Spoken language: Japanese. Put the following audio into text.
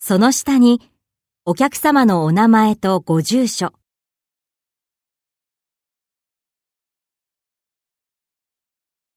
その下にお客様のお名前とご住所、